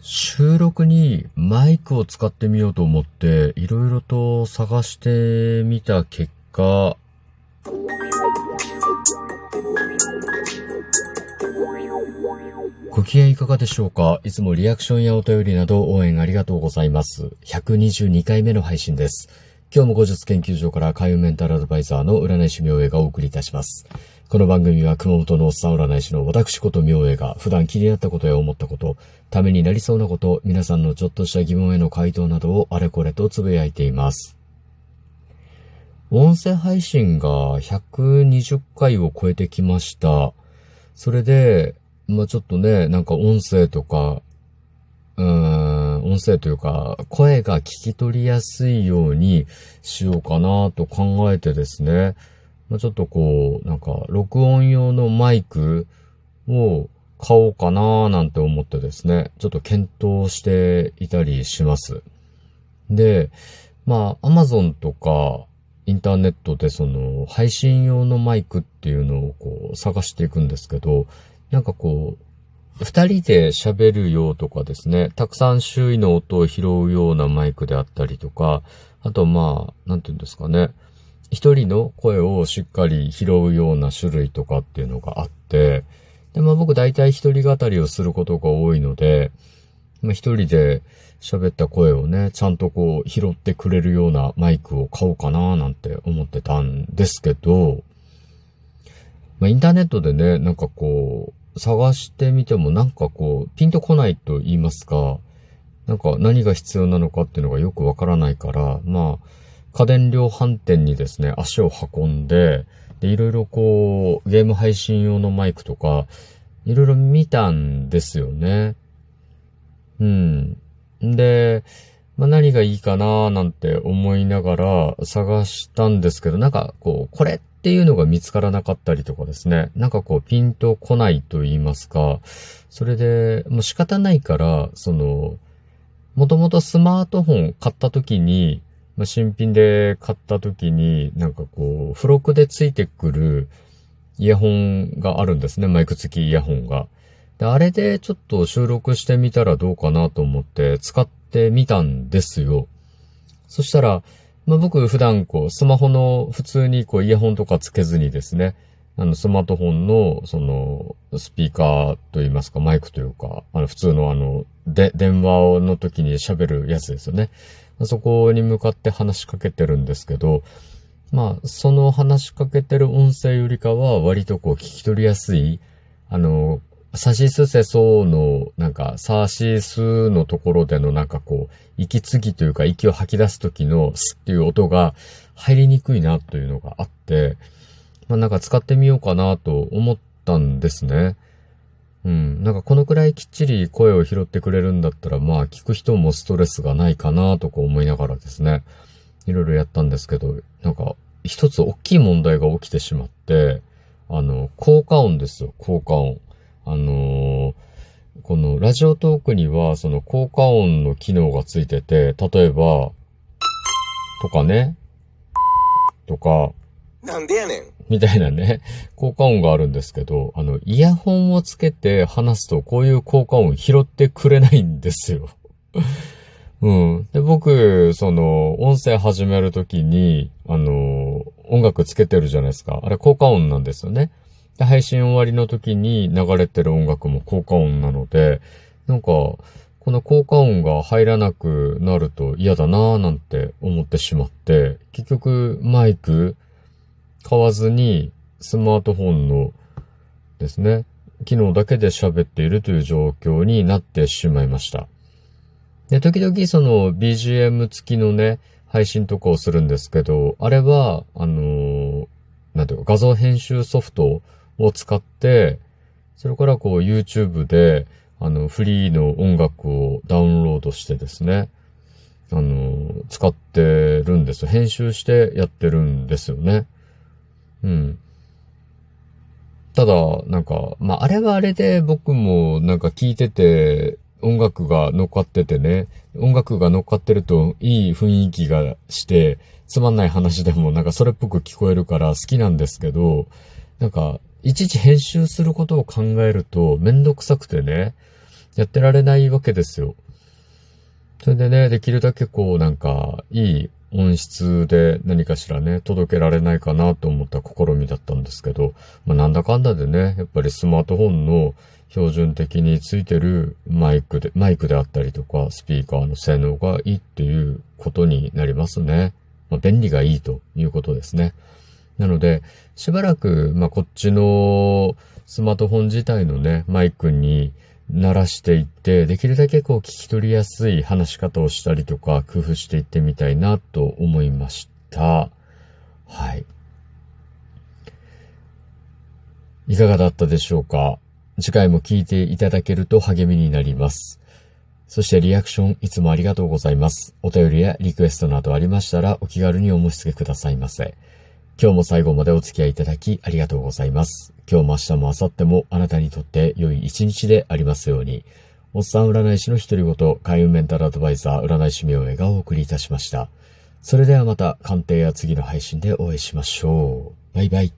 収録にマイクを使ってみようと思って、いろいろと探してみた結果、ご機嫌いかがでしょうか？いつもリアクションやお便りなど応援ありがとうございます。122回目の配信です。今日も後日研究所から海運メンタルアドバイザーの占い師明恵がお送りいたします。この番組は熊本のおっさん占い師の私こと明恵が普段気になったことや思ったこと、ためになりそうなこと、皆さんのちょっとした疑問への回答などをあれこれとつぶやいています。音声配信が120回を超えてきました。それで、まあちょっとね、なんか音声とか、うーん、音声というか、声が聞き取りやすいようにしようかなと考えてですね、まあ、ちょっとこう、なんか、録音用のマイクを買おうかななんて思ってですね、ちょっと検討していたりします。で、まあ、アマゾンとか、インターネットでその、配信用のマイクっていうのをこう、探していくんですけど、なんかこう、二人で喋るようとかですね、たくさん周囲の音を拾うようなマイクであったりとか、あとまあ、なんていうんですかね、一人の声をしっかり拾うような種類とかっていうのがあって、で、まあ僕大体一人語りをすることが多いので、まあ一人で喋った声をね、ちゃんとこう拾ってくれるようなマイクを買おうかななんて思ってたんですけど、まあインターネットでね、なんかこう、探してみてもなんかこう、ピンとこないと言いますか、なんか何が必要なのかっていうのがよくわからないから、まあ、家電量販店にですね、足を運んで、で、いろいろこう、ゲーム配信用のマイクとか、いろいろ見たんですよね。うん。で、まあ、何がいいかななんて思いながら探したんですけど、なんかこう、これっていうのが見つからなかったりとかですね。なんかこう、ピンとこないと言いますか、それで、もう仕方ないから、その、もともとスマートフォン買った時に、まあ、新品で買った時に、なんかこう、付録でついてくるイヤホンがあるんですね。マイク付きイヤホンが。で、あれでちょっと収録してみたらどうかなと思って使ってみたんですよ。そしたら、まあ、僕普段こう、スマホの普通にこう、イヤホンとかつけずにですね、あの、スマートフォンの、その、スピーカーといいますか、マイクというか、あの、普通のあの、で、電話の時に喋るやつですよね。そこに向かって話しかけてるんですけど、まあ、その話しかけてる音声よりかは割とこう聞き取りやすい、あの、サシスセソの、なんか、サシスのところでのなんかこう、息継ぎというか息を吐き出す時のスっていう音が入りにくいなというのがあって、まあなんか使ってみようかなと思ったんですね。うん。なんかこのくらいきっちり声を拾ってくれるんだったら、まあ聞く人もストレスがないかなとか思いながらですね、いろいろやったんですけど、なんか一つ大きい問題が起きてしまって、あの、効果音ですよ、効果音。あのーこのラジオトークにはその効果音の機能がついてて、例えば、とかね、とか、なんでやねん。みたいなね、効果音があるんですけど、あの、イヤホンをつけて話すとこういう効果音拾ってくれないんですよ。うん。で、僕、その、音声始めるときに、あの、音楽つけてるじゃないですか。あれ効果音なんですよね。で、配信終わりの時に流れてる音楽も効果音なので、なんか、この効果音が入らなくなると嫌だなぁなんて思ってしまって、結局マイク買わずにスマートフォンのですね、機能だけで喋っているという状況になってしまいました。で、時々その BGM 付きのね、配信とかをするんですけど、あれは、あのーなんていうか画像編集ソフトを使って、それからこう YouTube で、あの、フリーの音楽をダウンロードしてですね、あの、使ってるんです。編集してやってるんですよね。うん。ただ、なんか、まあ、あれはあれで僕もなんか聞いてて、音楽が乗っかっててね、音楽が乗っかってるといい雰囲気がして、つまんない話でもなんかそれっぽく聞こえるから好きなんですけど、なんか、いちいち編集することを考えるとめんどくさくてね。やってられないわけですよ。それでね、できるだけこうなんか、いい音質で何かしらね、届けられないかなと思った試みだったんですけど、まあ、なんだかんだでね、やっぱりスマートフォンの標準的についてるマイクで、マイクであったりとか、スピーカーの性能がいいっていうことになりますね。まあ、便利がいいということですね。なので、しばらく、まあ、こっちのスマートフォン自体のね、マイクに鳴らしていって、できるだけこう聞き取りやすい話し方をしたりとか、工夫していってみたいなと思いました。はい。いかがだったでしょうか？次回も聞いていただけると励みになります。そしてリアクションいつもありがとうございます。お便りやリクエストなどありましたらお気軽にお申し付けくださいませ。今日も最後までお付き合いいただきありがとうございます。今日も明日も明後日もあなたにとって良い一日でありますように。おっさん占い師の独り言、開運メンタルアドバイザー占い師名映がお送りいたしました。それではまた鑑定や次の配信でお会いしましょう。バイバイ。